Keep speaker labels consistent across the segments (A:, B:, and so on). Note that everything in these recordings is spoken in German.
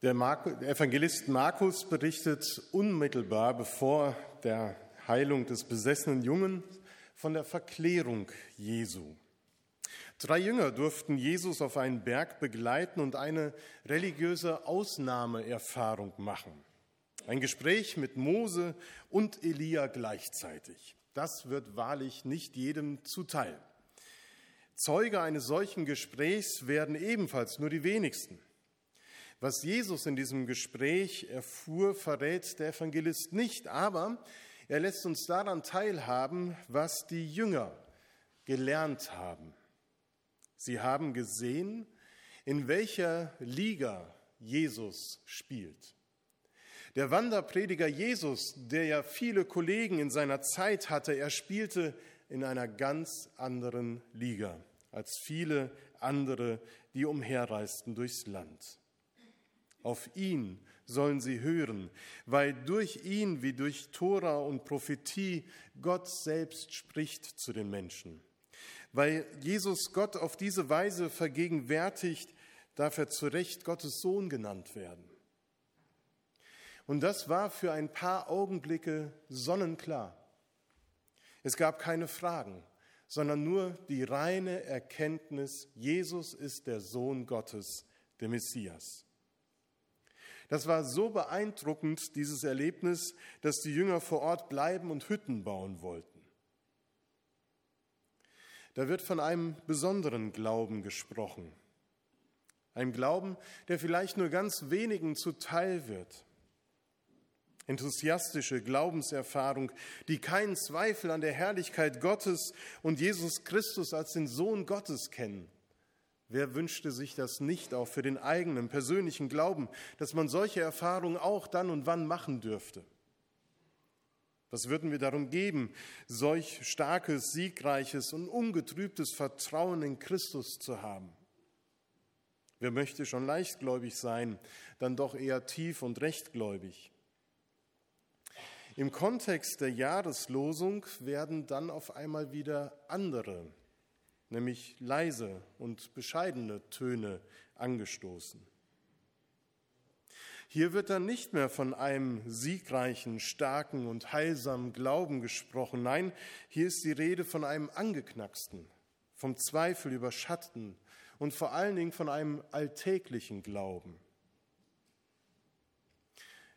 A: Der Evangelist Markus berichtet unmittelbar bevor der Heilung des besessenen Jungen von der Verklärung Jesu. Drei Jünger durften Jesus auf einen Berg begleiten und eine religiöse Ausnahmeerfahrung machen. Ein Gespräch mit Mose und Elia gleichzeitig. Das wird wahrlich nicht jedem zuteil. Zeuge eines solchen Gesprächs werden ebenfalls nur die wenigsten. Was Jesus in diesem Gespräch erfuhr, verrät der Evangelist nicht, aber er lässt uns daran teilhaben, was die Jünger gelernt haben. Sie haben gesehen, in welcher Liga Jesus spielt. Der Wanderprediger Jesus, der ja viele Kollegen in seiner Zeit hatte, er spielte in einer ganz anderen Liga als viele andere, die umherreisten durchs Land. Auf ihn sollen sie hören, weil durch ihn wie durch Tora und Prophetie Gott selbst spricht zu den Menschen. Weil Jesus Gott auf diese Weise vergegenwärtigt, darf er zu Recht Gottes Sohn genannt werden. Und das war für ein paar Augenblicke sonnenklar. Es gab keine Fragen, sondern nur die reine Erkenntnis, Jesus ist der Sohn Gottes, der Messias. Das war so beeindruckend, dieses Erlebnis, dass die Jünger vor Ort bleiben und Hütten bauen wollten. Da wird von einem besonderen Glauben gesprochen. Einem Glauben, der vielleicht nur ganz wenigen zuteil wird. Enthusiastische Glaubenserfahrung, die keinen Zweifel an der Herrlichkeit Gottes und Jesus Christus als den Sohn Gottes kennen Wer wünschte sich das nicht auch für den eigenen persönlichen Glauben, dass man solche Erfahrungen auch dann und wann machen dürfte? Was würden wir darum geben, solch starkes, siegreiches und ungetrübtes Vertrauen in Christus zu haben? Wer möchte schon leichtgläubig sein, dann doch eher tief und rechtgläubig? Im Kontext der Jahreslosung werden dann auf einmal wieder andere nämlich leise und bescheidene Töne angestoßen. Hier wird dann nicht mehr von einem siegreichen, starken und heilsamen Glauben gesprochen. Nein, hier ist die Rede von einem angeknacksten, vom Zweifel überschatteten und vor allen Dingen von einem alltäglichen Glauben.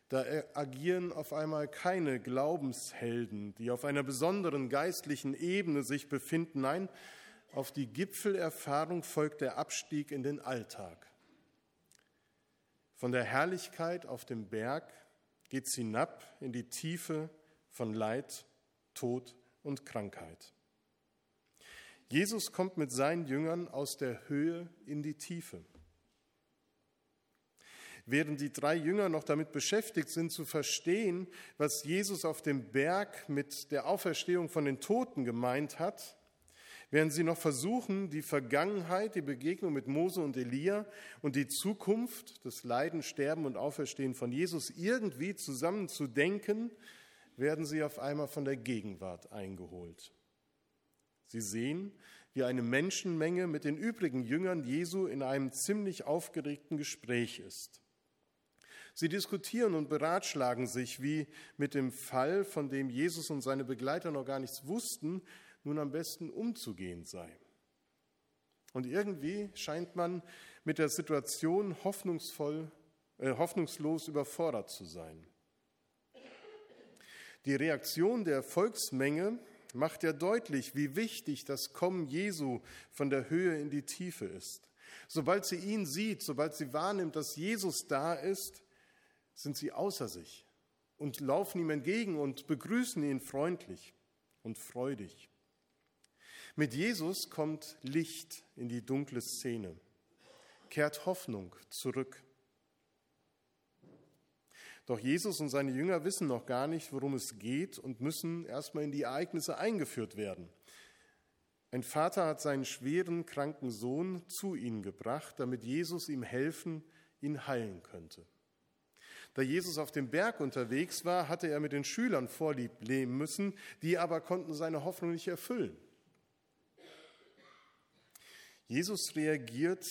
A: Da agieren auf einmal keine Glaubenshelden, die auf einer besonderen geistlichen Ebene sich befinden. Nein, auf die Gipfelerfahrung folgt der Abstieg in den Alltag. Von der Herrlichkeit auf dem Berg geht es hinab in die Tiefe von Leid, Tod und Krankheit. Jesus kommt mit seinen Jüngern aus der Höhe in die Tiefe. Während die drei Jünger noch damit beschäftigt sind zu verstehen, was Jesus auf dem Berg mit der Auferstehung von den Toten gemeint hat, Während sie noch versuchen, die Vergangenheit, die Begegnung mit Mose und Elia und die Zukunft, das Leiden, Sterben und Auferstehen von Jesus irgendwie zusammenzudenken, werden sie auf einmal von der Gegenwart eingeholt. Sie sehen, wie eine Menschenmenge mit den übrigen Jüngern Jesu in einem ziemlich aufgeregten Gespräch ist. Sie diskutieren und beratschlagen sich, wie mit dem Fall, von dem Jesus und seine Begleiter noch gar nichts wussten, nun am besten umzugehen sei. Und irgendwie scheint man mit der Situation hoffnungsvoll, äh, hoffnungslos überfordert zu sein. Die Reaktion der Volksmenge macht ja deutlich, wie wichtig das Kommen Jesu von der Höhe in die Tiefe ist. Sobald sie ihn sieht, sobald sie wahrnimmt, dass Jesus da ist, sind sie außer sich und laufen ihm entgegen und begrüßen ihn freundlich und freudig. Mit Jesus kommt Licht in die dunkle Szene, kehrt Hoffnung zurück. Doch Jesus und seine Jünger wissen noch gar nicht, worum es geht und müssen erstmal in die Ereignisse eingeführt werden. Ein Vater hat seinen schweren, kranken Sohn zu ihnen gebracht, damit Jesus ihm helfen, ihn heilen könnte. Da Jesus auf dem Berg unterwegs war, hatte er mit den Schülern vorlieb leben müssen, die aber konnten seine Hoffnung nicht erfüllen. Jesus reagiert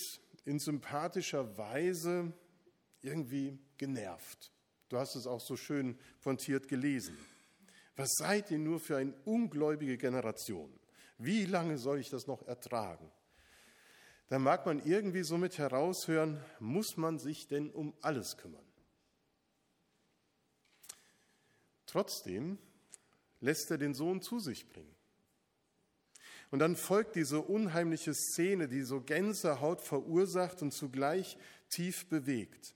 A: in sympathischer Weise irgendwie genervt. Du hast es auch so schön pointiert gelesen. Was seid ihr nur für eine ungläubige Generation? Wie lange soll ich das noch ertragen? Da mag man irgendwie so mit heraushören, muss man sich denn um alles kümmern? Trotzdem lässt er den Sohn zu sich bringen. Und dann folgt diese unheimliche Szene, die so Gänsehaut verursacht und zugleich tief bewegt.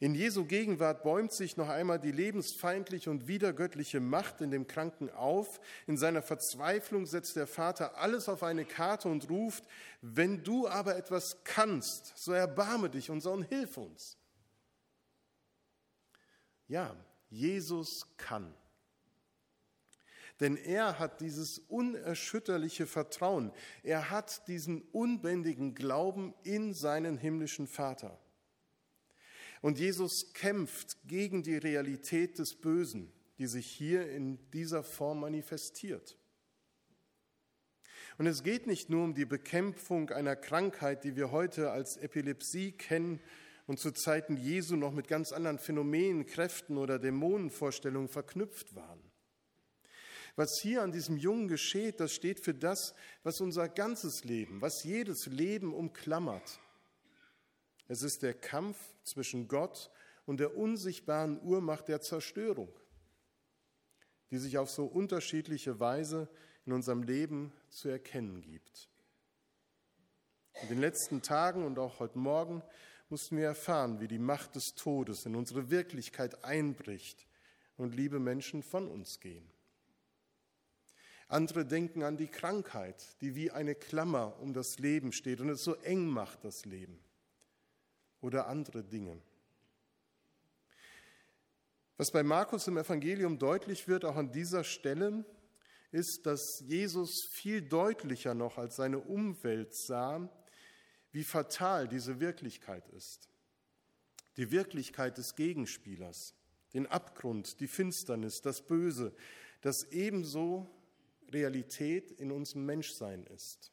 A: In Jesu Gegenwart bäumt sich noch einmal die lebensfeindliche und widergöttliche Macht in dem Kranken auf. In seiner Verzweiflung setzt der Vater alles auf eine Karte und ruft, wenn du aber etwas kannst, so erbarme dich und hilf uns. Ja, Jesus kann. Denn er hat dieses unerschütterliche Vertrauen, er hat diesen unbändigen Glauben in seinen himmlischen Vater. Und Jesus kämpft gegen die Realität des Bösen, die sich hier in dieser Form manifestiert. Und es geht nicht nur um die Bekämpfung einer Krankheit, die wir heute als Epilepsie kennen und zu Zeiten Jesu noch mit ganz anderen Phänomenen, Kräften oder Dämonenvorstellungen verknüpft waren. Was hier an diesem Jungen geschieht, das steht für das, was unser ganzes Leben, was jedes Leben umklammert. Es ist der Kampf zwischen Gott und der unsichtbaren Urmacht der Zerstörung, die sich auf so unterschiedliche Weise in unserem Leben zu erkennen gibt. In den letzten Tagen und auch heute Morgen mussten wir erfahren, wie die Macht des Todes in unsere Wirklichkeit einbricht und liebe Menschen von uns gehen. Andere denken an die Krankheit, die wie eine Klammer um das Leben steht und es so eng macht, das Leben. Oder andere Dinge. Was bei Markus im Evangelium deutlich wird, auch an dieser Stelle, ist, dass Jesus viel deutlicher noch als seine Umwelt sah, wie fatal diese Wirklichkeit ist. Die Wirklichkeit des Gegenspielers, den Abgrund, die Finsternis, das Böse, das ebenso Realität in unserem Menschsein ist.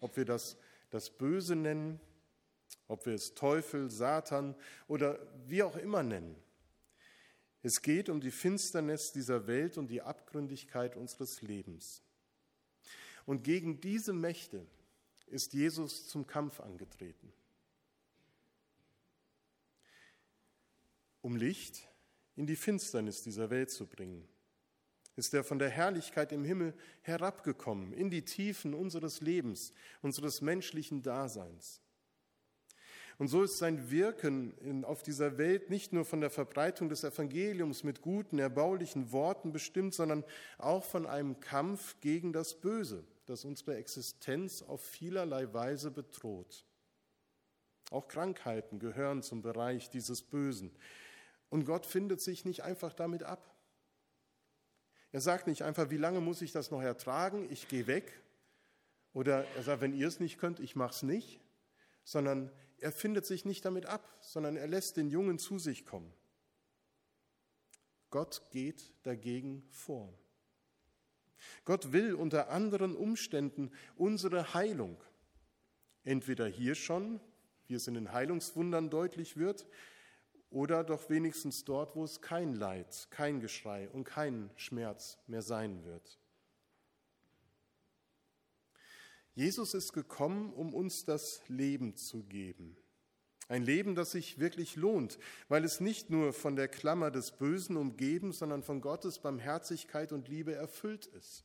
A: Ob wir das das Böse nennen, ob wir es Teufel, Satan oder wie auch immer nennen. Es geht um die Finsternis dieser Welt und die Abgründigkeit unseres Lebens. Und gegen diese Mächte ist Jesus zum Kampf angetreten. Um Licht in die Finsternis dieser Welt zu bringen ist er von der Herrlichkeit im Himmel herabgekommen in die Tiefen unseres Lebens, unseres menschlichen Daseins. Und so ist sein Wirken in, auf dieser Welt nicht nur von der Verbreitung des Evangeliums mit guten, erbaulichen Worten bestimmt, sondern auch von einem Kampf gegen das Böse, das unsere Existenz auf vielerlei Weise bedroht. Auch Krankheiten gehören zum Bereich dieses Bösen. Und Gott findet sich nicht einfach damit ab. Er sagt nicht einfach, wie lange muss ich das noch ertragen, ich gehe weg. Oder er sagt, wenn ihr es nicht könnt, ich mache es nicht. Sondern er findet sich nicht damit ab, sondern er lässt den Jungen zu sich kommen. Gott geht dagegen vor. Gott will unter anderen Umständen unsere Heilung. Entweder hier schon, wie es in den Heilungswundern deutlich wird, oder doch wenigstens dort, wo es kein Leid, kein Geschrei und kein Schmerz mehr sein wird. Jesus ist gekommen, um uns das Leben zu geben. Ein Leben, das sich wirklich lohnt, weil es nicht nur von der Klammer des Bösen umgeben, sondern von Gottes Barmherzigkeit und Liebe erfüllt ist.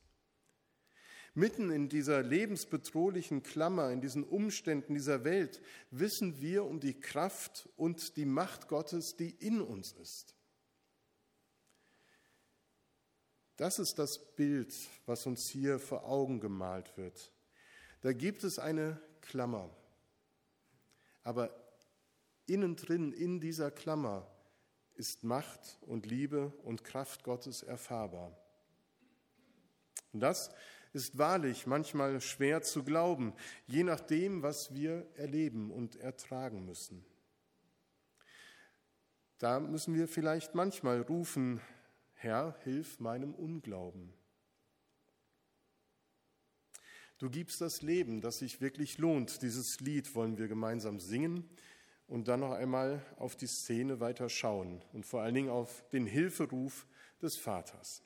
A: Mitten in dieser lebensbedrohlichen Klammer, in diesen Umständen dieser Welt, wissen wir um die Kraft und die Macht Gottes, die in uns ist. Das ist das Bild, was uns hier vor Augen gemalt wird. Da gibt es eine Klammer, aber innen drin, in dieser Klammer, ist Macht und Liebe und Kraft Gottes erfahrbar. Und das ist wahrlich manchmal schwer zu glauben, je nachdem, was wir erleben und ertragen müssen. Da müssen wir vielleicht manchmal rufen, Herr, hilf meinem Unglauben. Du gibst das Leben, das sich wirklich lohnt. Dieses Lied wollen wir gemeinsam singen und dann noch einmal auf die Szene weiter schauen und vor allen Dingen auf den Hilferuf des Vaters.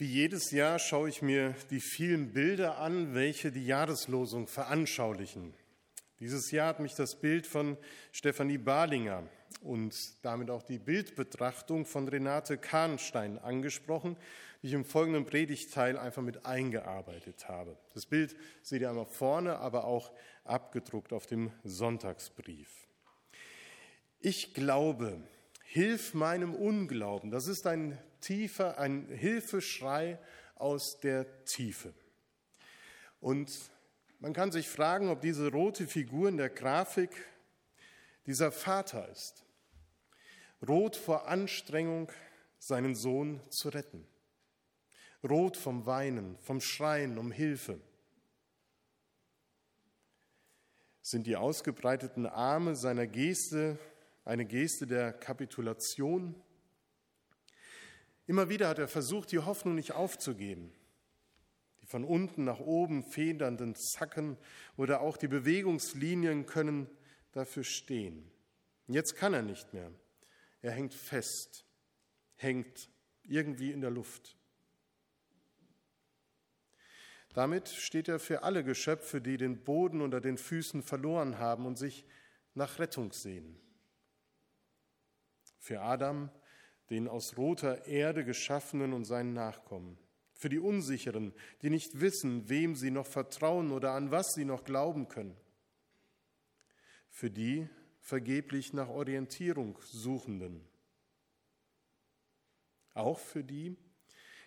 A: Wie jedes Jahr schaue ich mir die vielen Bilder an, welche die Jahreslosung veranschaulichen. Dieses Jahr hat mich das Bild von Stefanie Barlinger und damit auch die Bildbetrachtung von Renate Kahnstein angesprochen, die ich im folgenden Predigtteil einfach mit eingearbeitet habe. Das Bild seht ihr einmal vorne, aber auch abgedruckt auf dem Sonntagsbrief. Ich glaube, hilf meinem Unglauben. Das ist ein tiefer, ein Hilfeschrei aus der Tiefe. Und man kann sich fragen, ob diese rote Figur in der Grafik dieser Vater ist. Rot vor Anstrengung, seinen Sohn zu retten. Rot vom Weinen, vom Schreien um Hilfe. Sind die ausgebreiteten Arme seiner Geste eine Geste der Kapitulation? Immer wieder hat er versucht, die Hoffnung nicht aufzugeben. Die von unten nach oben federnden Zacken oder auch die Bewegungslinien können dafür stehen. Jetzt kann er nicht mehr. Er hängt fest, hängt irgendwie in der Luft. Damit steht er für alle Geschöpfe, die den Boden unter den Füßen verloren haben und sich nach Rettung sehen. Für Adam, den aus roter Erde geschaffenen und seinen Nachkommen. Für die Unsicheren, die nicht wissen, wem sie noch vertrauen oder an was sie noch glauben können. Für die vergeblich nach Orientierung Suchenden. Auch für die,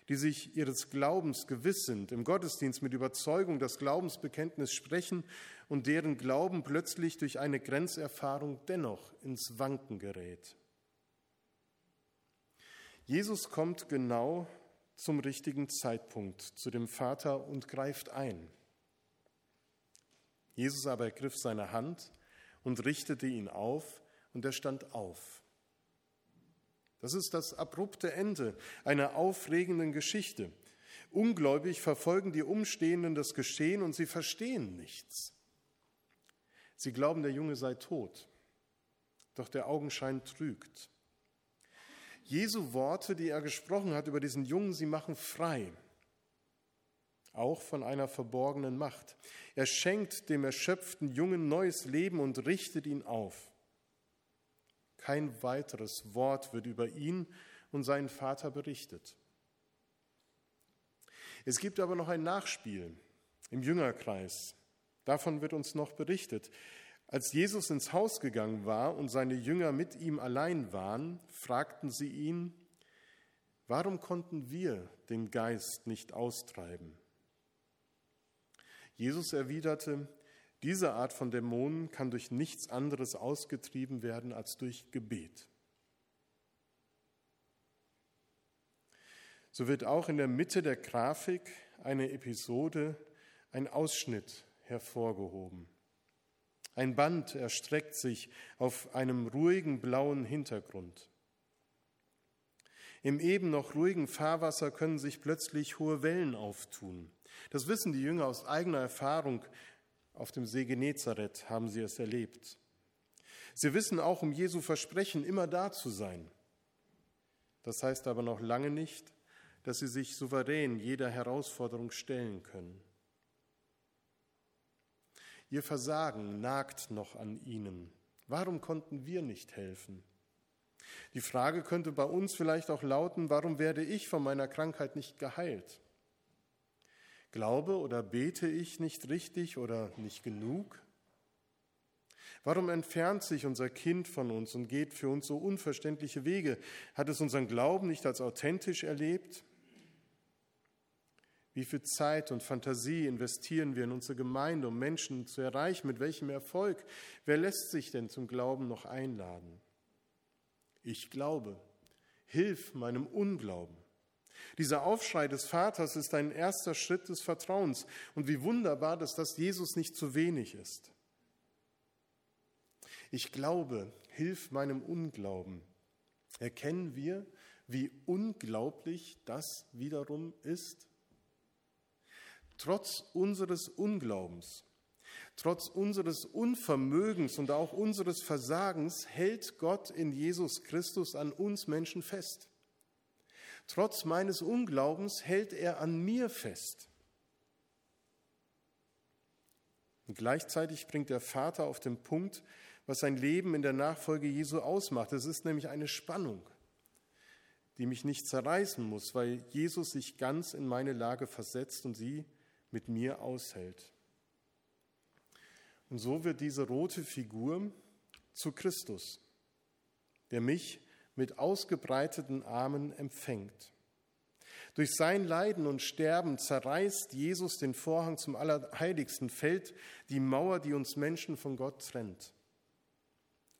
A: die sich ihres Glaubens gewiss sind, im Gottesdienst mit Überzeugung das Glaubensbekenntnis sprechen und deren Glauben plötzlich durch eine Grenzerfahrung dennoch ins Wanken gerät. Jesus kommt genau zum richtigen Zeitpunkt zu dem Vater und greift ein. Jesus aber ergriff seine Hand und richtete ihn auf, und er stand auf. Das ist das abrupte Ende einer aufregenden Geschichte. Ungläubig verfolgen die Umstehenden das Geschehen und sie verstehen nichts. Sie glauben, der Junge sei tot, doch der Augenschein trügt. Jesu Worte, die er gesprochen hat über diesen Jungen, sie machen frei, auch von einer verborgenen Macht. Er schenkt dem erschöpften Jungen neues Leben und richtet ihn auf. Kein weiteres Wort wird über ihn und seinen Vater berichtet. Es gibt aber noch ein Nachspiel im Jüngerkreis. Davon wird uns noch berichtet. Als Jesus ins Haus gegangen war und seine Jünger mit ihm allein waren, fragten sie ihn, warum konnten wir den Geist nicht austreiben? Jesus erwiderte, diese Art von Dämonen kann durch nichts anderes ausgetrieben werden als durch Gebet. So wird auch in der Mitte der Grafik eine Episode, ein Ausschnitt hervorgehoben. Ein Band erstreckt sich auf einem ruhigen blauen Hintergrund. Im eben noch ruhigen Fahrwasser können sich plötzlich hohe Wellen auftun. Das wissen die Jünger aus eigener Erfahrung. Auf dem See Genezareth haben sie es erlebt. Sie wissen auch um Jesu Versprechen, immer da zu sein. Das heißt aber noch lange nicht, dass sie sich souverän jeder Herausforderung stellen können. Ihr Versagen nagt noch an ihnen. Warum konnten wir nicht helfen? Die Frage könnte bei uns vielleicht auch lauten, warum werde ich von meiner Krankheit nicht geheilt? Glaube oder bete ich nicht richtig oder nicht genug? Warum entfernt sich unser Kind von uns und geht für uns so unverständliche Wege? Hat es unseren Glauben nicht als authentisch erlebt? Wie viel Zeit und Fantasie investieren wir in unsere Gemeinde, um Menschen zu erreichen? Mit welchem Erfolg? Wer lässt sich denn zum Glauben noch einladen? Ich glaube. Hilf meinem Unglauben. Dieser Aufschrei des Vaters ist ein erster Schritt des Vertrauens. Und wie wunderbar, dass das Jesus nicht zu wenig ist. Ich glaube, hilf meinem Unglauben. Erkennen wir, wie unglaublich das wiederum ist? Trotz unseres Unglaubens, trotz unseres Unvermögens und auch unseres Versagens hält Gott in Jesus Christus an uns Menschen fest. Trotz meines Unglaubens hält er an mir fest. Und gleichzeitig bringt der Vater auf den Punkt, was sein Leben in der Nachfolge Jesu ausmacht. Es ist nämlich eine Spannung, die mich nicht zerreißen muss, weil Jesus sich ganz in meine Lage versetzt und sie mit mir aushält. Und so wird diese rote Figur zu Christus, der mich mit ausgebreiteten Armen empfängt. Durch sein Leiden und Sterben zerreißt Jesus den Vorhang zum Allerheiligsten, fällt die Mauer, die uns Menschen von Gott trennt.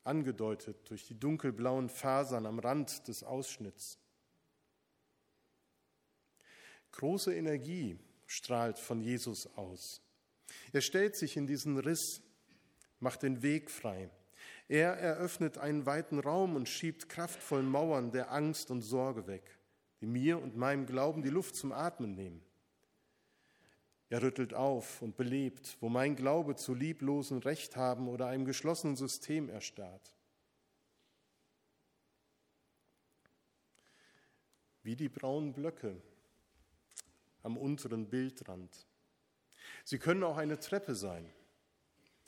A: Angedeutet durch die dunkelblauen Fasern am Rand des Ausschnitts. Große Energie strahlt von Jesus aus. Er stellt sich in diesen Riss, macht den Weg frei. Er eröffnet einen weiten Raum und schiebt kraftvoll Mauern der Angst und Sorge weg, die mir und meinem Glauben die Luft zum Atmen nehmen. Er rüttelt auf und belebt, wo mein Glaube zu lieblosen Rechthaben oder einem geschlossenen System erstarrt. Wie die braunen Blöcke, am unteren Bildrand. Sie können auch eine Treppe sein,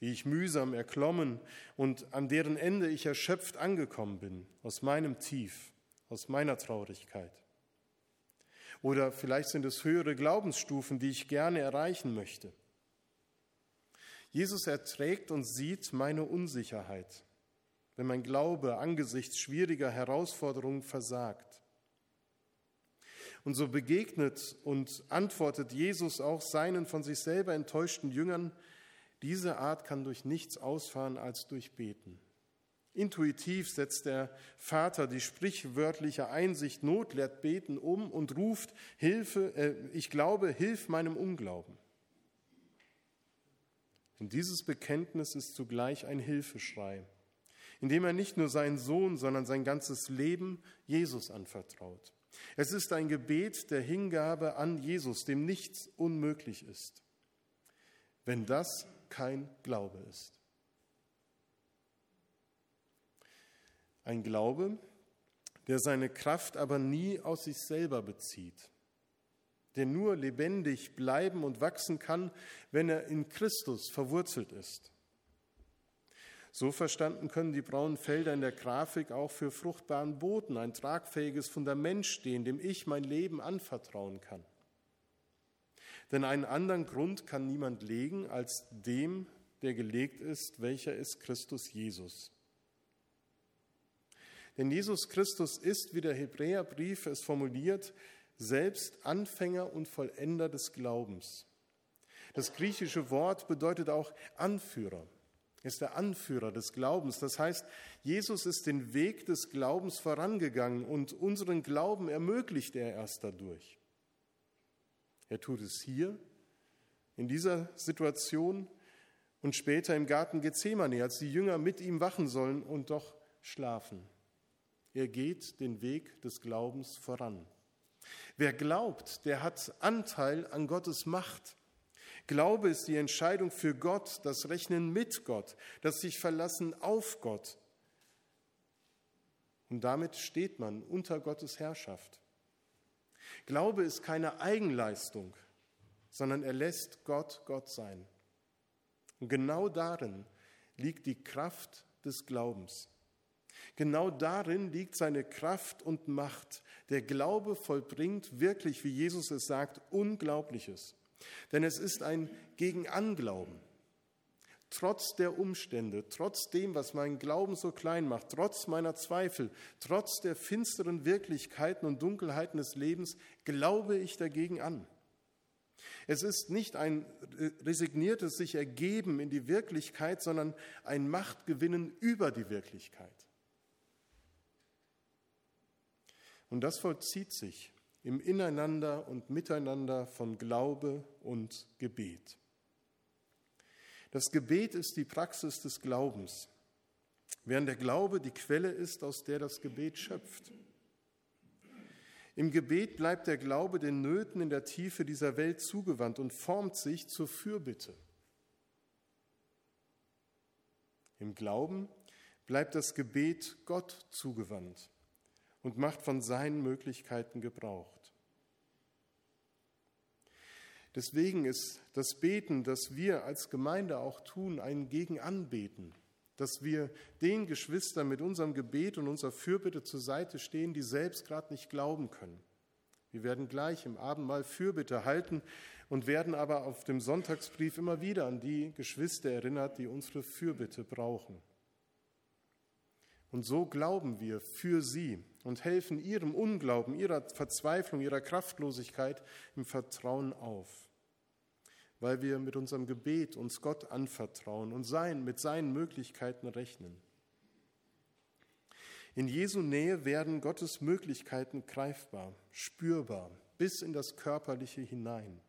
A: die ich mühsam erklommen und an deren Ende ich erschöpft angekommen bin, aus meinem Tief, aus meiner Traurigkeit. Oder vielleicht sind es höhere Glaubensstufen, die ich gerne erreichen möchte. Jesus erträgt und sieht meine Unsicherheit, wenn mein Glaube angesichts schwieriger Herausforderungen versagt. Und so begegnet und antwortet Jesus auch seinen von sich selber enttäuschten Jüngern, diese Art kann durch nichts ausfahren als durch Beten. Intuitiv setzt der Vater die sprichwörtliche Einsicht Not lehrt beten um und ruft Hilfe, äh, ich glaube, hilf meinem Unglauben. Und dieses Bekenntnis ist zugleich ein Hilfeschrei, indem er nicht nur seinen Sohn, sondern sein ganzes Leben Jesus anvertraut. Es ist ein Gebet der Hingabe an Jesus, dem nichts unmöglich ist, wenn das kein Glaube ist. Ein Glaube, der seine Kraft aber nie aus sich selber bezieht, der nur lebendig bleiben und wachsen kann, wenn er in Christus verwurzelt ist. So verstanden können die braunen Felder in der Grafik auch für fruchtbaren Boden ein tragfähiges Fundament stehen, dem ich mein Leben anvertrauen kann. Denn einen anderen Grund kann niemand legen als dem, der gelegt ist, welcher ist Christus Jesus. Denn Jesus Christus ist, wie der Hebräerbrief es formuliert, selbst Anfänger und Vollender des Glaubens. Das griechische Wort bedeutet auch Anführer. Er ist der Anführer des Glaubens. Das heißt, Jesus ist den Weg des Glaubens vorangegangen und unseren Glauben ermöglicht er erst dadurch. Er tut es hier, in dieser Situation und später im Garten Gethsemane, als die Jünger mit ihm wachen sollen und doch schlafen. Er geht den Weg des Glaubens voran. Wer glaubt, der hat Anteil an Gottes Macht. Glaube ist die Entscheidung für Gott, das Rechnen mit Gott, das sich verlassen auf Gott. Und damit steht man unter Gottes Herrschaft. Glaube ist keine Eigenleistung, sondern er lässt Gott Gott sein. Und genau darin liegt die Kraft des Glaubens. Genau darin liegt seine Kraft und Macht. Der Glaube vollbringt wirklich, wie Jesus es sagt, Unglaubliches. Denn es ist ein Gegenanglauben. Trotz der Umstände, trotz dem, was meinen Glauben so klein macht, trotz meiner Zweifel, trotz der finsteren Wirklichkeiten und Dunkelheiten des Lebens, glaube ich dagegen an. Es ist nicht ein resigniertes sich ergeben in die Wirklichkeit, sondern ein Machtgewinnen über die Wirklichkeit. Und das vollzieht sich im Ineinander und Miteinander von Glaube und Gebet. Das Gebet ist die Praxis des Glaubens, während der Glaube die Quelle ist, aus der das Gebet schöpft. Im Gebet bleibt der Glaube den Nöten in der Tiefe dieser Welt zugewandt und formt sich zur Fürbitte. Im Glauben bleibt das Gebet Gott zugewandt und macht von seinen Möglichkeiten Gebrauch. Deswegen ist das Beten, das wir als Gemeinde auch tun, ein Gegenanbeten, dass wir den Geschwistern mit unserem Gebet und unserer Fürbitte zur Seite stehen, die selbst gerade nicht glauben können. Wir werden gleich im Abendmahl Fürbitte halten und werden aber auf dem Sonntagsbrief immer wieder an die Geschwister erinnert, die unsere Fürbitte brauchen. Und so glauben wir für sie und helfen ihrem Unglauben, ihrer Verzweiflung, ihrer Kraftlosigkeit im Vertrauen auf, weil wir mit unserem Gebet uns Gott anvertrauen und sein, mit seinen Möglichkeiten rechnen. In Jesu Nähe werden Gottes Möglichkeiten greifbar, spürbar, bis in das Körperliche hinein.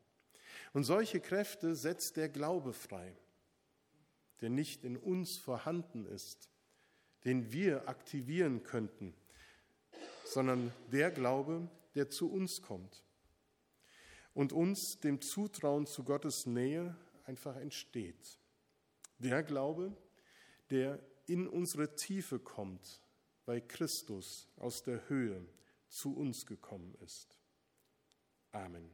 A: Und solche Kräfte setzt der Glaube frei, der nicht in uns vorhanden ist, den wir aktivieren könnten, sondern der Glaube, der zu uns kommt und uns dem Zutrauen zu Gottes Nähe einfach entsteht. Der Glaube, der in unsere Tiefe kommt, weil Christus aus der Höhe zu uns gekommen ist. Amen.